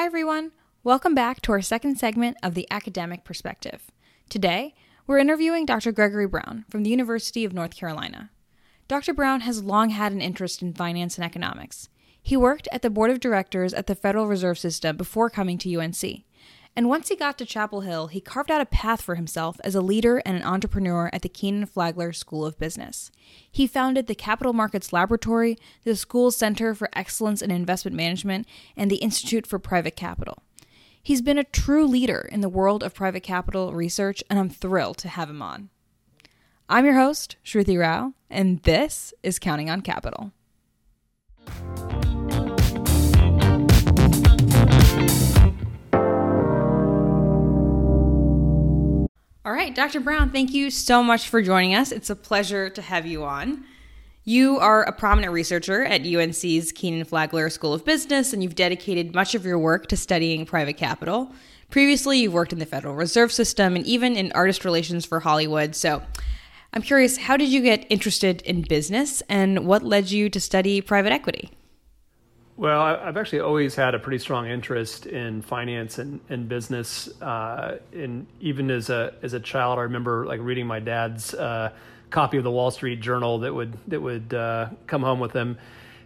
Hi, everyone. Welcome back to our second segment of the Academic Perspective. Today, we're interviewing Dr. Gregory Brown from the University of North Carolina. Dr. Brown has long had an interest in finance and economics. He worked at the board of directors at the Federal Reserve System before coming to UNC. And once he got to Chapel Hill, he carved out a path for himself as a leader and an entrepreneur at the Kenan Flagler School of Business. He founded the Capital Markets Laboratory, the school's Center for Excellence in Investment Management, and the Institute for Private Capital. He's been a true leader in the world of private capital research, and I'm thrilled to have him on. I'm your host, Shruti Rao, and this is Counting on Capital. All right, Dr. Brown, thank you so much for joining us. It's a pleasure to have you on. You are a prominent researcher at UNC's Kenan Flagler School of Business, and you've dedicated much of your work to studying private capital. Previously, you've worked in the Federal Reserve System and even in artist relations for Hollywood. So, I'm curious, how did you get interested in business, and what led you to study private equity? Well, I've actually always had a pretty strong interest in finance and, and business. Uh, and even as a as a child, I remember like reading my dad's uh, copy of the Wall Street Journal that would that would uh, come home with him.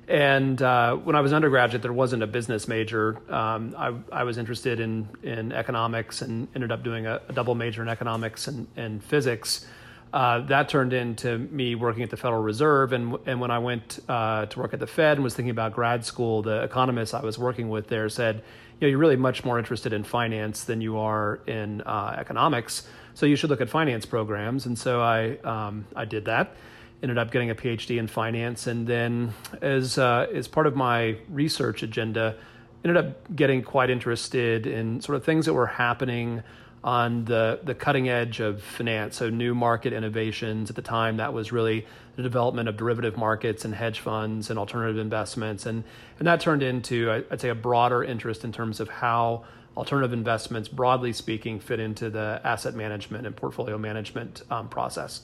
And uh, when I was undergraduate, there wasn't a business major. Um, I, I was interested in in economics and ended up doing a, a double major in economics and, and physics uh, that turned into me working at the Federal Reserve. And, and when I went uh, to work at the Fed and was thinking about grad school, the economists I was working with there said, you know, you're really much more interested in finance than you are in uh, economics. So you should look at finance programs. And so I, um, I did that. Ended up getting a PhD in finance, and then as uh, as part of my research agenda, ended up getting quite interested in sort of things that were happening on the, the cutting edge of finance, so new market innovations. At the time, that was really the development of derivative markets and hedge funds and alternative investments. And, and that turned into, I'd say, a broader interest in terms of how alternative investments, broadly speaking, fit into the asset management and portfolio management um, process.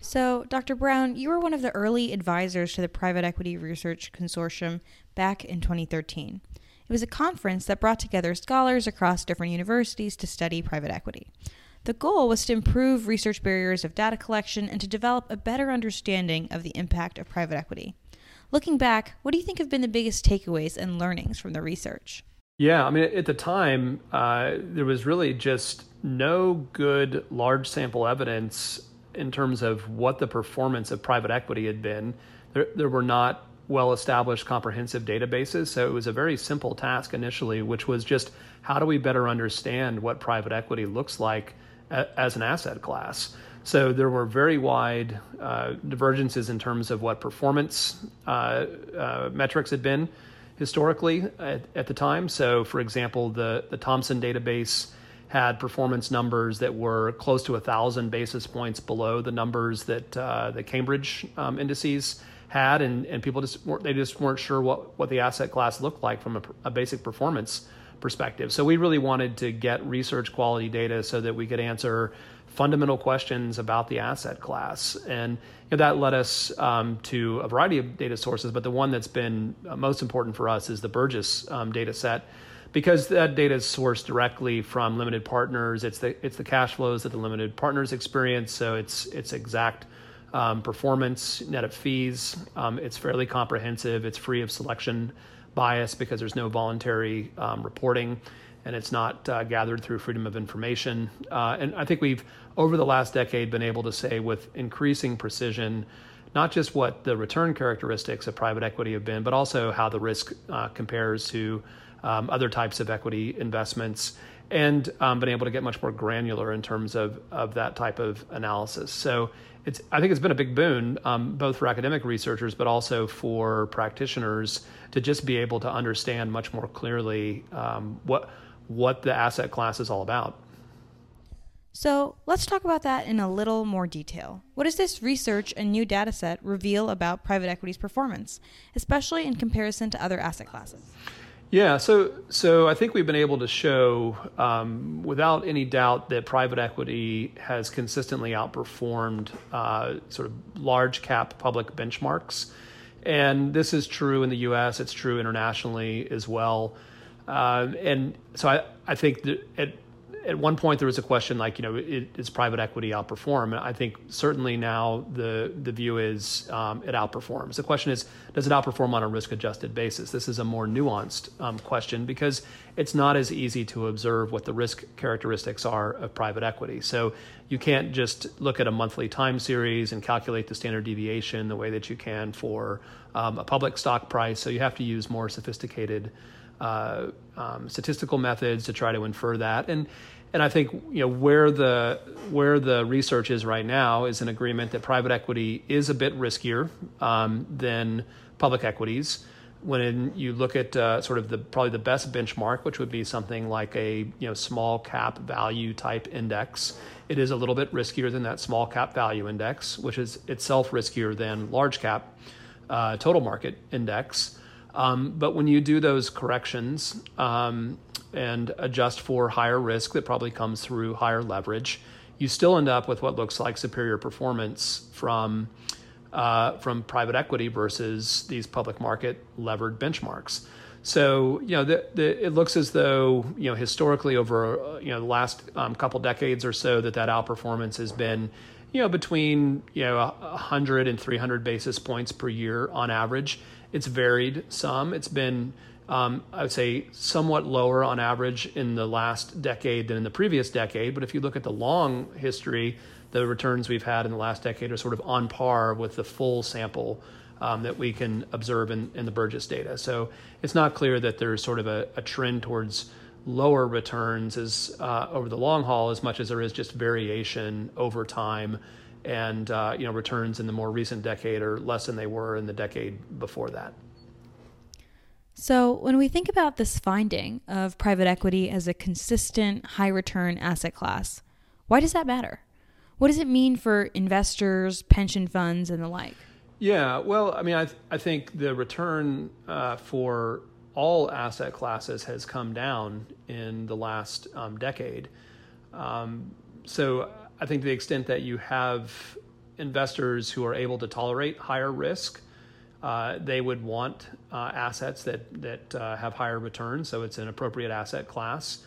So, Dr. Brown, you were one of the early advisors to the Private Equity Research Consortium back in 2013. It was a conference that brought together scholars across different universities to study private equity. The goal was to improve research barriers of data collection and to develop a better understanding of the impact of private equity. Looking back, what do you think have been the biggest takeaways and learnings from the research? Yeah, I mean, at the time, uh, there was really just no good large sample evidence in terms of what the performance of private equity had been. There, there were not well established comprehensive databases. So it was a very simple task initially, which was just how do we better understand what private equity looks like a, as an asset class? So there were very wide uh, divergences in terms of what performance uh, uh, metrics had been historically at, at, the time. So, for example, the, the Thomson database had performance numbers that were close to a thousand basis points below the numbers that uh, the Cambridge um, indices had, and, and people just weren't, they just weren't sure what, what the asset class looked like from a, a basic performance perspective. So we really wanted to get research quality data so that we could answer fundamental questions about the asset class. And you know, that led us um, to a variety of data sources, but the one that's been uh, most important for us is the Burgiss um, data set because that data is sourced directly from limited partners. It's the, it's the cash flows that the limited partners experience, so it's, it's exact um, performance net of fees. Um, it's fairly comprehensive. It's free of selection bias because there's no voluntary um, reporting and it's not uh, gathered through freedom of information. Uh, and I think we've, over the last decade, been able to say with increasing precision not just what the return characteristics of private equity have been, but also how the risk uh, compares to um, other types of equity investments, and um, been able to get much more granular in terms of, of that type of analysis. So it's I think it's been a big boon um, both for academic researchers but also for practitioners to just be able to understand much more clearly um, what what the asset class is all about. So let's talk about that in a little more detail. What does this research and new data set reveal about private equity's performance, especially in comparison to other asset classes? Yeah, so so I think we've been able to show um, without any doubt that private equity has consistently outperformed uh, sort of large cap public benchmarks. And this is true in the U.S. It's true internationally as well. Uh, and so I, I think that at, at one point there was a question like, you know, is private equity outperform? And I think certainly now the the view is um, it outperforms. The question is, does it outperform on a risk adjusted basis? This is a more nuanced um, question because it's not as easy to observe what the risk characteristics are of private equity. So you can't just look at a monthly time series and calculate the standard deviation the way that you can for um, a public stock price. So you have to use more sophisticated uh, um, statistical methods to try to infer that. And and I think you know where the where the research is right now is an agreement that private equity is a bit riskier um, than public equities when you look at uh, sort of the probably the best benchmark, which would be something like a you know small cap value type index, it is a little bit riskier than that small cap value index, which is itself riskier than large cap uh, total market index. Um, but when you do those corrections um, and adjust for higher risk that probably comes through higher leverage, you still end up with what looks like superior performance from uh, from private equity versus these public market levered benchmarks. So you know, the, the, it looks as though you know historically over uh, you know the last um, couple decades or so that that outperformance has been you know between you know 100 and 300 basis points per year on average. It's varied some. It's been um, I would say somewhat lower on average in the last decade than in the previous decade. But if you look at the long history, the returns we've had in the last decade are sort of on par with the full sample um, that we can observe in, in, the Burgiss data. So it's not clear that there's sort of a, a trend towards lower returns as uh, over the long haul as much as there is just variation over time and uh, you know returns in the more recent decade are less than they were in the decade before that. So, when we think about this finding of private equity as a consistent high return asset class, why does that matter? What does it mean for investors, pension funds, and the like? Yeah, well, I mean, I, th- I think the return uh, for all asset classes has come down in the last um, decade. Um, so I think to the extent that you have investors who are able to tolerate higher risk, uh, they would want uh, assets that that uh, have higher returns. So it's an appropriate asset class.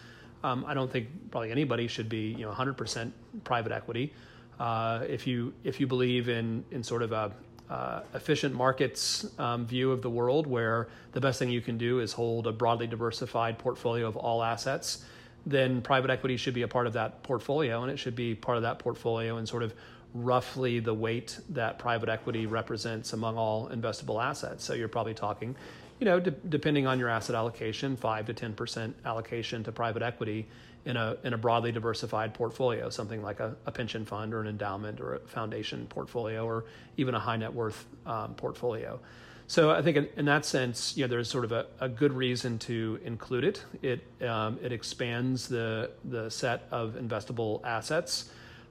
Um, I don't think probably anybody should be you know 100% private equity. Uh, if you if you believe in in sort of a uh, efficient markets um, view of the world, where the best thing you can do is hold a broadly diversified portfolio of all assets, then private equity should be a part of that portfolio, and it should be part of that portfolio in sort of roughly the weight that private equity represents among all investable assets. So you're probably talking you know, de- depending on your asset allocation, five to ten percent allocation to private equity in a in a broadly diversified portfolio, something like a, a, pension fund or an endowment or a foundation portfolio or even a high net worth um, portfolio. So I think in, in, that sense, you know, there's sort of a, a good reason to include it. It um, it expands the the set of investable assets.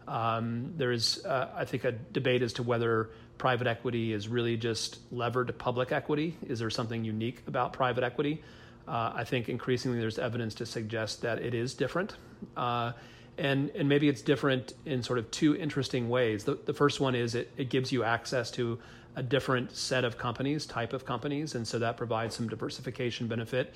Um, there's, uh, I think, a debate as to whether private equity is really just levered to public equity. Is there something unique about private equity? Uh, I think increasingly there's evidence to suggest that it is different. Uh, and, and maybe it's different in sort of two interesting ways. The, the first one is it, it gives you access to a different set of companies, type of companies, and so that provides some diversification benefit.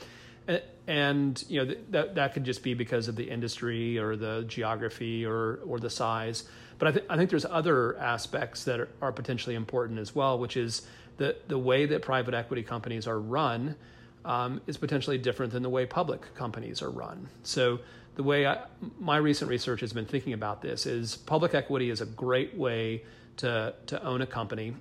And, you know that that could just be because of the industry or the geography or or the size. But I, th- I think there's other aspects that are, are, potentially important as well, which is the, the way that private equity companies are run um, is potentially different than the way public companies are run. So the way I, my recent research has been thinking about this is public equity is a great way to, to own a company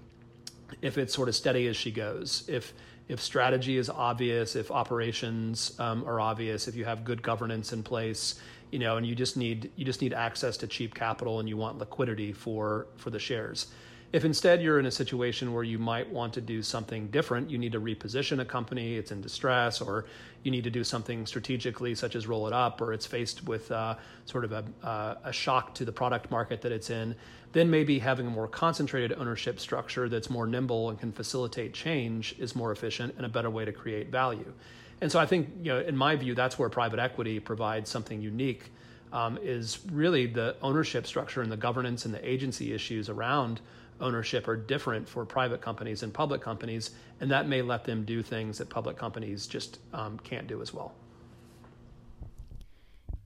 if it's sort of steady as she goes. If if strategy is obvious, if operations um, are obvious, if you have good governance in place, you know, and you just need you just need access to cheap capital and you want liquidity for for the shares. If instead you're in a situation where you might want to do something different, you need to reposition a company, it's in distress, or you need to do something strategically, such as roll it up, or it's faced with uh, sort of a, uh, a shock to the product market that it's in, then maybe having a more concentrated ownership structure that's more nimble and can facilitate change is more efficient and a better way to create value. And so I think, you know, in my view, that's where private equity provides something unique. Um, is really the ownership structure and the governance and the agency issues around ownership are different for private companies and public companies, and that may let them do things that public companies just um, can't do as well.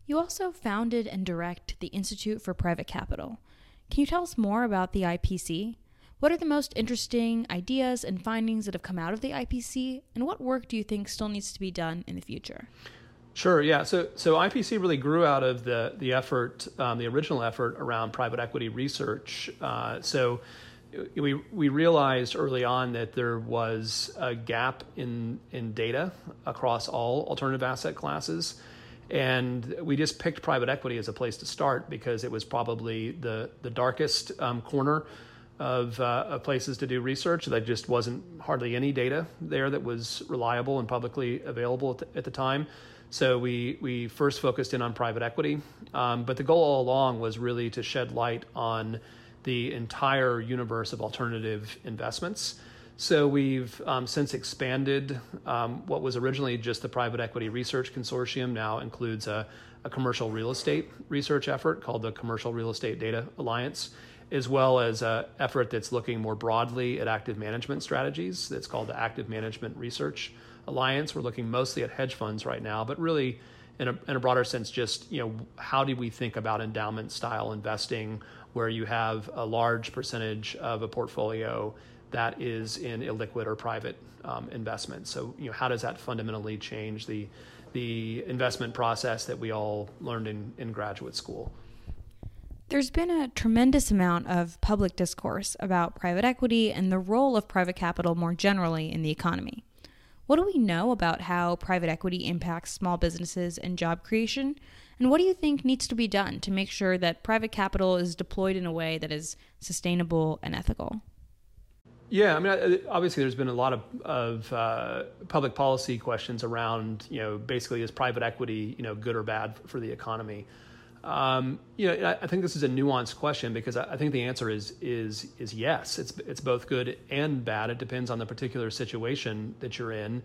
You also founded and direct the Institute for Private Capital. Can you tell us more about the IPC? What are the most interesting ideas and findings that have come out of the IPC, and what work do you think still needs to be done in the future? Sure. Yeah. So so IPC really grew out of the the effort, um, the original effort around private equity research. Uh, so we we realized early on that there was a gap in in data across all alternative asset classes. And we just picked private equity as a place to start because it was probably the, the darkest um, corner of, uh, of, places to do research. There just wasn't hardly any data there that was reliable and publicly available at the, at the time. So we, we first focused in on private equity. Um, but the goal all along was really to shed light on the entire universe of alternative investments. So we've um, since expanded um, what was originally just the private equity research consortium, now includes a, a, commercial real estate research effort called the Commercial Real Estate Data Alliance, as well as an effort that's looking more broadly at active management strategies. That's called the Active Management Research Alliance. We're looking mostly at hedge funds right now, but really in a, in a broader sense, just you know, how do we think about endowment style investing where you have a large percentage of a portfolio that is in illiquid or private um, investments. So, you know, how does that fundamentally change the the investment process that we all learned in, in graduate school? There's been a tremendous amount of public discourse about private equity and the role of private capital more generally in the economy. What do we know about how private equity impacts small businesses and job creation? And what do you think needs to be done to make sure that private capital is deployed in a way that is sustainable and ethical? Yeah, I mean, obviously, there's been a lot of, of uh, public policy questions around, you know, basically is private equity, you know, good or bad for the economy? Um, you know, I think this is a nuanced question because I think the answer is is is yes. It's it's both good and bad. It depends on the particular situation that you're in.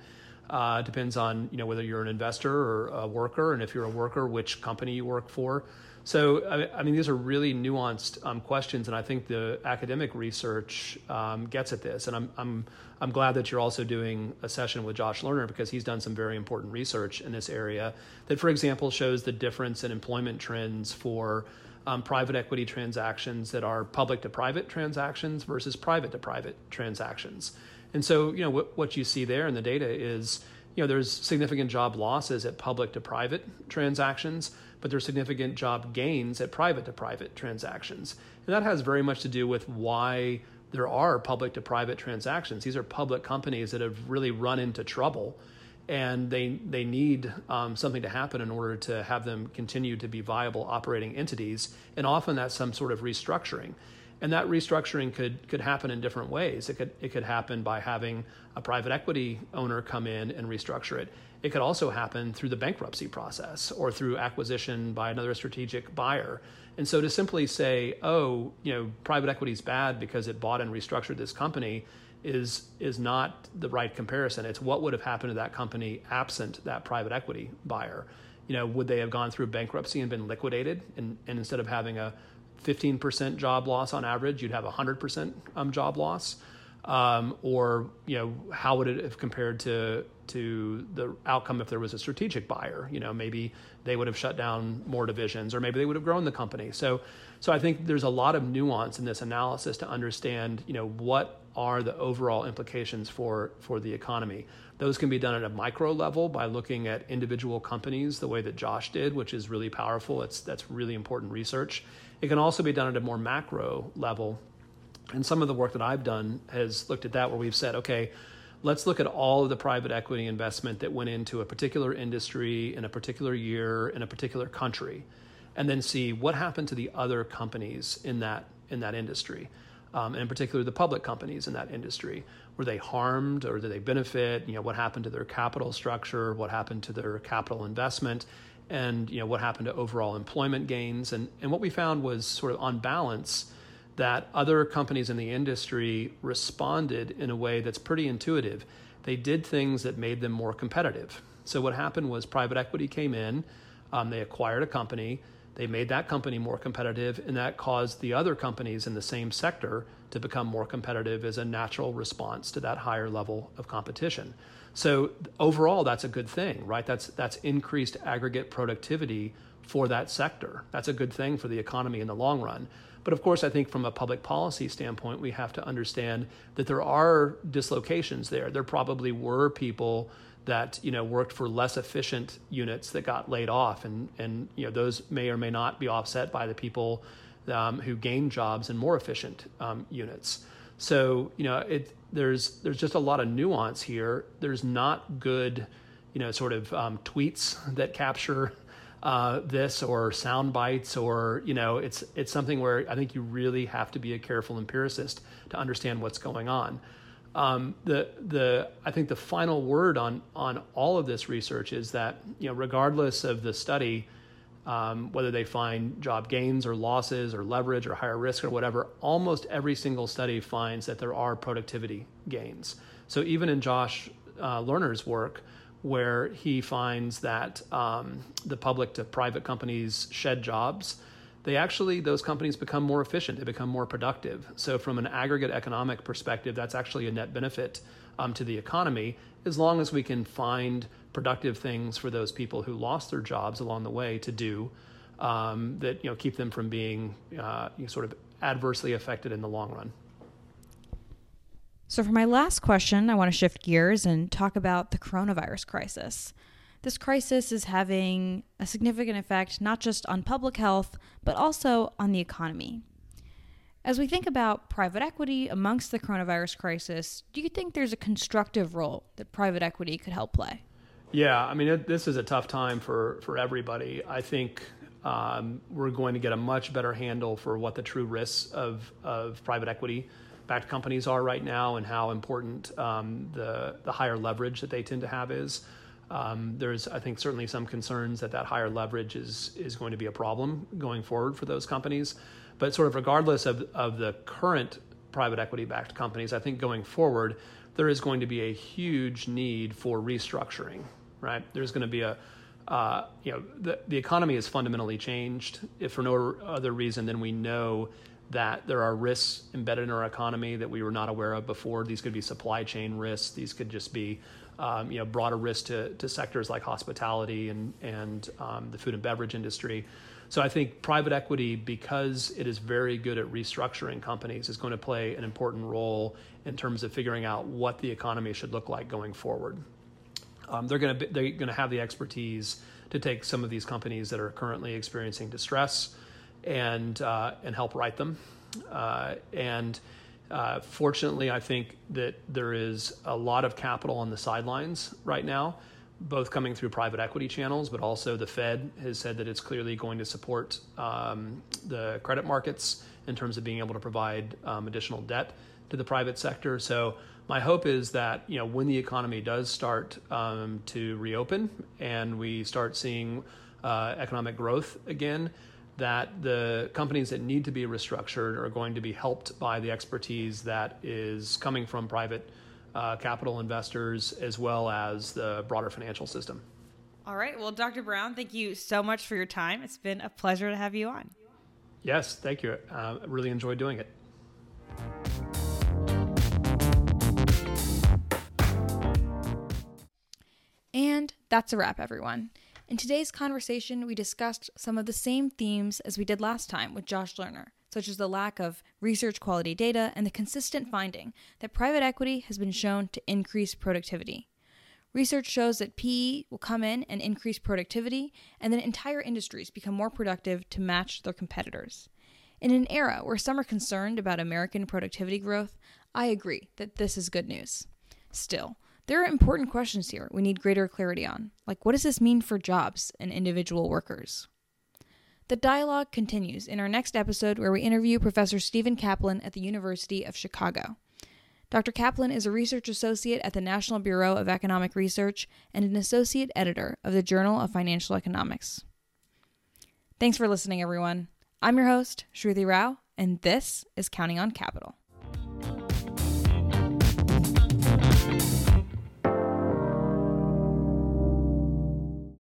Uh, depends on you know whether you're an investor or a worker, and if you're a worker, which company you work for. So, I, mean, these are really nuanced um, questions, and I think the academic research um, gets at this. And I'm, I'm, I'm glad that you're also doing a session with Josh Lerner because he's done some very important research in this area that, for example, shows the difference in employment trends for um, private equity transactions that are public to private transactions versus private to private transactions. And so, you know, what, what you see there in the data is, you know, there's significant job losses at public to private transactions but there's significant job gains at private to private transactions. And that has very much to do with why there are public to private transactions. These are public companies that have really run into trouble and they they need um, something to happen in order to have them continue to be viable operating entities. And often that's some sort of restructuring. And that restructuring could could happen in different ways. It could it could happen by having a private equity owner come in and restructure it. It could also happen through the bankruptcy process or through acquisition by another strategic buyer. And so to simply say, oh, you know, private equity is bad because it bought and restructured this company is is not the right comparison. It's what would have happened to that company absent that private equity buyer. You know, would they have gone through bankruptcy and been liquidated? And, and instead of having a 15% job loss on average, you'd have a 100% um, job loss. Um, or you know, how would it have compared to to the outcome if there was a strategic buyer. You know, maybe they would have shut down more divisions, or maybe they would have grown the company. So, so I think there's a lot of nuance in this analysis to understand, you know, what are the overall implications for for the economy. Those can be done at a micro level by looking at individual companies, the way that Josh did, which is really powerful. It's that's really important research. It can also be done at a more macro level. And some of the work that I've done has looked at that, where we've said, okay, let's look at all of the private equity investment that went into a particular industry in a particular year in a particular country and then see what happened to the other companies in that in that industry um, and in particular the public companies in that industry. Were they harmed or did they benefit? You know what happened to their capital structure? What happened to their capital investment and you know what happened to overall employment gains and and what we found was sort of on balance that other companies in the industry responded in a way that's pretty intuitive. They did things that made them more competitive. So, what happened was private equity came in, um, they acquired a company, they made that company more competitive, and that caused the other companies in the same sector to become more competitive as a natural response to that higher level of competition. So overall, that's a good thing, right? That's that's increased aggregate productivity for that sector. That's a good thing for the economy in the long run. But of course, I think from a public policy standpoint, we have to understand that there are dislocations there. There probably were people that you know worked for less efficient units that got laid off, and and you know those may or may not be offset by the people um, who gained jobs in more efficient um, units. So you know it there's there's just a lot of nuance here. There's not good you know sort of um, tweets that capture uh, this or sound bites or you know it's it's something where I think you really have to be a careful empiricist to understand what's going on. Um, the the I think the final word on on all of this research is that you know regardless of the study, um, whether they find job gains or losses or leverage or higher risk or whatever, almost every single study finds that there are productivity gains. So even in Josh uh, Lerner's work, where he finds that um, the public to private companies shed jobs, they actually, those companies become more efficient, they become more productive. So, from an aggregate economic perspective, that's actually a net benefit um, to the economy as long as we can find productive things for those people who lost their jobs along the way to do um, that you know keep them from being uh, sort of adversely affected in the long run. So, for my last question, I want to shift gears and talk about the coronavirus crisis. This crisis is having a significant effect not just on public health, but also on the economy. As we think about private equity amongst the coronavirus crisis, do you think there's a constructive role that private equity could help play? Yeah, I mean, it, this is a tough time for, for everybody. I think um, we're going to get a much better handle for what the true risks of, of private equity backed companies are right now and how important um, the the higher leverage that they tend to have is. Um, there's, I think, certainly some concerns that that higher leverage is is going to be a problem going forward for those companies. But sort of regardless of of the current private equity backed companies, I think going forward there is going to be a huge need for restructuring. Right? There's going to be a uh, you know, the, the economy has fundamentally changed. If for no other reason than we know that there are risks embedded in our economy that we were not aware of before. These could be supply chain risks. These could just be, um, you know, broader risk to, to sectors like hospitality and and um, the food and beverage industry. So I think private equity, because it is very good at restructuring companies, is going to play an important role in terms of figuring out what the economy should look like going forward. Um, they're going to they're going to have the expertise to take some of these companies that are currently experiencing distress and uh, and help right them. Uh, and uh, fortunately, I think that there is a lot of capital on the sidelines right now, both coming through private equity channels, but also the Fed has said that it's clearly going to support um, the credit markets in terms of being able to provide um, additional debt to the private sector. So my hope is that you know when the economy does start um, to reopen and we start seeing uh, economic growth again, that the companies that need to be restructured are going to be helped by the expertise that is coming from private uh, capital investors as well as the broader financial system. All right. Well, Dr. Brown, thank you so much for your time. It's been a pleasure to have you on. Yes, thank you. Uh, I really enjoyed doing it. And that's a wrap, everyone. In today's conversation, we discussed some of the same themes as we did last time with Josh Lerner, such as the lack of research quality data and the consistent finding that private equity has been shown to increase productivity. Research shows that PE will come in and increase productivity, and then entire industries become more productive to match their competitors. In an era where some are concerned about American productivity growth, I agree that this is good news. Still, there are important questions here we need greater clarity on, like what does this mean for jobs and individual workers? The dialogue continues in our next episode where we interview Professor Stephen Kaplan at the University of Chicago. Dr. Kaplan is a research associate at the National Bureau of Economic Research and an associate editor of the Journal of Financial Economics. Thanks for listening, everyone. I'm your host, Shruti Rao, and this is Counting on Capital.